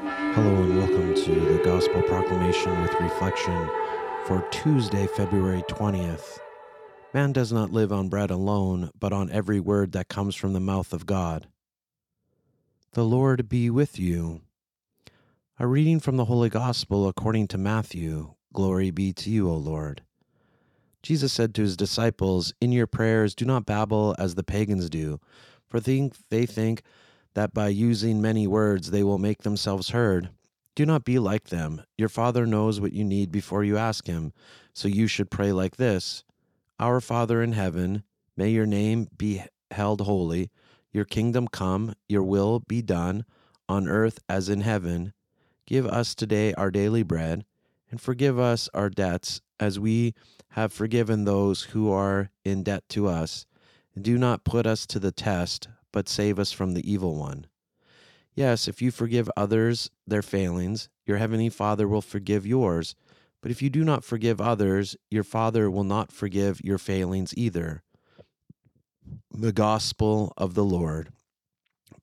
Hello and welcome to the Gospel Proclamation with Reflection for Tuesday, February 20th. Man does not live on bread alone, but on every word that comes from the mouth of God. The Lord be with you. A reading from the Holy Gospel according to Matthew. Glory be to you, O Lord. Jesus said to his disciples, In your prayers, do not babble as the pagans do, for they think that by using many words they will make themselves heard. Do not be like them. Your Father knows what you need before you ask Him, so you should pray like this Our Father in heaven, may your name be held holy, your kingdom come, your will be done, on earth as in heaven. Give us today our daily bread, and forgive us our debts as we have forgiven those who are in debt to us. And do not put us to the test, but save us from the evil one. Yes, if you forgive others their failings, your heavenly Father will forgive yours. But if you do not forgive others, your Father will not forgive your failings either. The Gospel of the Lord.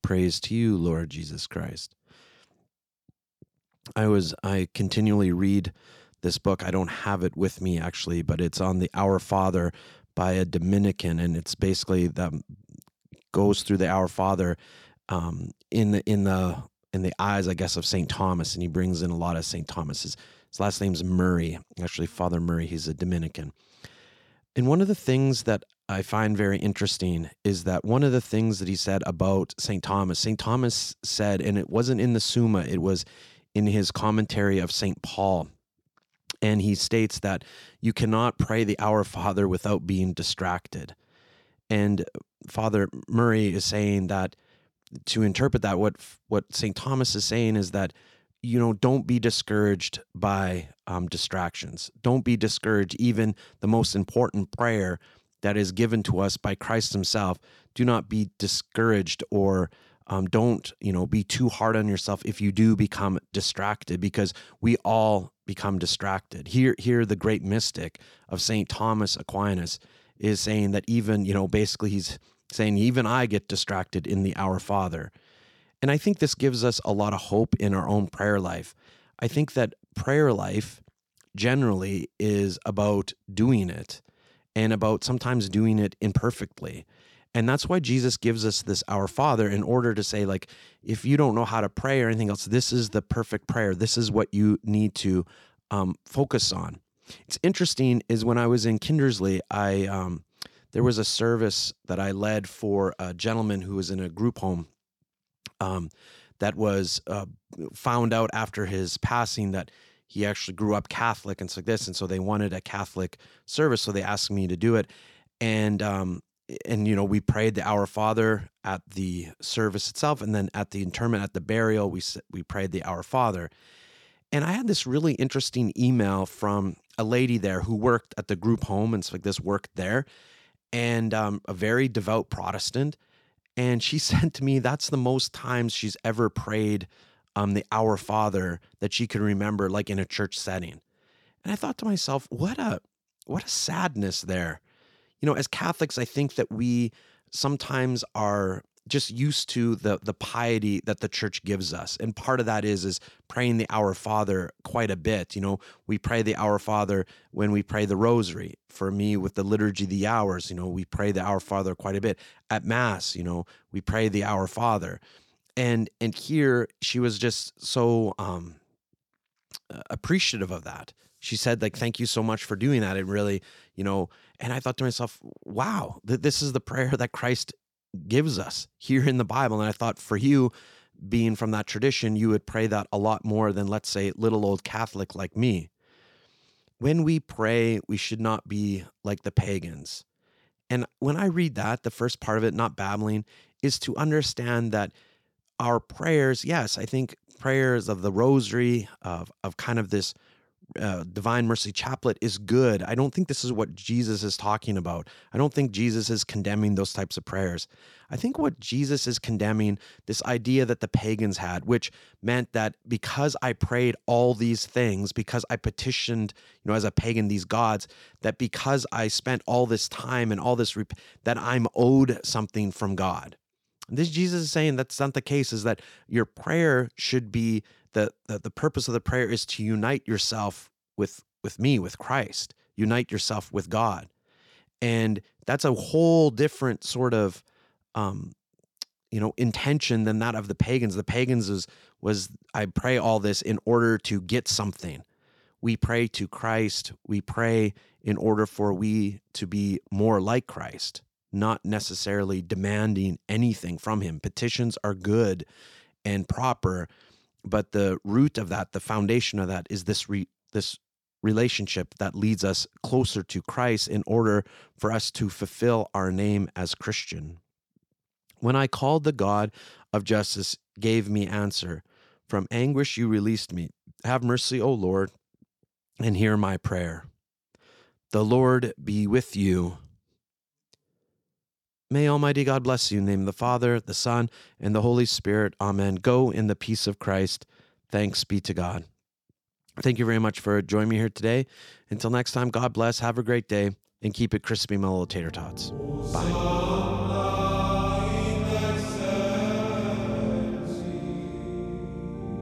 Praise to you, Lord Jesus Christ. I was I continually read this book. I don't have it with me actually, but it's on the Our Father by a Dominican, and it's basically that goes through the Our Father um, in the in the in the eyes, I guess, of Saint Thomas, and he brings in a lot of Saint Thomas's. His last name's Murray, actually, Father Murray. He's a Dominican. And one of the things that I find very interesting is that one of the things that he said about St. Thomas, St. Thomas said, and it wasn't in the Summa, it was in his commentary of St. Paul. And he states that you cannot pray the Our Father without being distracted. And Father Murray is saying that to interpret that, what what St. Thomas is saying is that you know don't be discouraged by um, distractions. Don't be discouraged. Even the most important prayer that is given to us by Christ Himself. Do not be discouraged or um, don't you know be too hard on yourself if you do become distracted because we all become distracted here here the great mystic of saint thomas aquinas is saying that even you know basically he's saying, Even I get distracted in the Our Father. And I think this gives us a lot of hope in our own prayer life. I think that prayer life generally is about doing it and about sometimes doing it imperfectly. And that's why Jesus gives us this Our Father in order to say, like, if you don't know how to pray or anything else, this is the perfect prayer. This is what you need to um, focus on. It's interesting is when I was in Kindersley, I um, there was a service that I led for a gentleman who was in a group home um, that was uh, found out after his passing that he actually grew up Catholic and so like this, and so they wanted a Catholic service, so they asked me to do it, and um, and you know we prayed the Our Father at the service itself, and then at the interment, at the burial, we we prayed the Our Father, and I had this really interesting email from a lady there who worked at the group home and like this, worked there, and um, a very devout Protestant. And she said to me, that's the most times she's ever prayed um, the Our Father that she could remember, like in a church setting. And I thought to myself, what a what a sadness there. You know, as Catholics, I think that we sometimes are just used to the the piety that the church gives us. And part of that is is praying the our father quite a bit. You know we pray the our father when we pray the rosary. For me with the liturgy the hours you know we pray the our father quite a bit. At mass you know we pray the our father. And and here she was just so um appreciative of that. She said like thank you so much for doing that. It really you know and i thought to myself wow th- this is the prayer that christ gives us here in the Bible. And I thought for you, being from that tradition, you would pray that a lot more than, let's say, little old Catholic like me. When we pray, we should not be like the pagans. And when I read that, the first part of it, not babbling, is to understand that our prayers, yes, I think prayers of the rosary, of, of kind of this uh, Divine Mercy Chaplet is good. I don't think this is what Jesus is talking about. I don't think Jesus is condemning those types of prayers. I think what Jesus is condemning this idea that the pagans had, which meant that because I prayed all these things, because I petitioned, you know, as a pagan these gods, that because I spent all this time and all this, rep- that I'm owed something from God. This Jesus is saying that's not the case. Is that your prayer should be that, that the purpose of the prayer is to unite yourself with with me, with Christ. Unite yourself with God. And that's a whole different sort of um, you know, intention than that of the pagans. The pagans is was I pray all this in order to get something. We pray to Christ. We pray in order for we to be more like Christ, not necessarily demanding anything from him. Petitions are good and proper, but the root of that, the foundation of that is this re, this relationship that leads us closer to Christ in order for us to fulfill our name as Christian. When I called the God of justice gave me answer. From anguish you released me. Have mercy, O Lord, and hear my prayer. The Lord be with you. May Almighty God bless you. In the name of the Father, the Son, and the Holy Spirit. Amen. Go in the peace of Christ. Thanks be to God. Thank you very much for joining me here today. Until next time, God bless. Have a great day and keep it crispy, my little tater tots. Bye.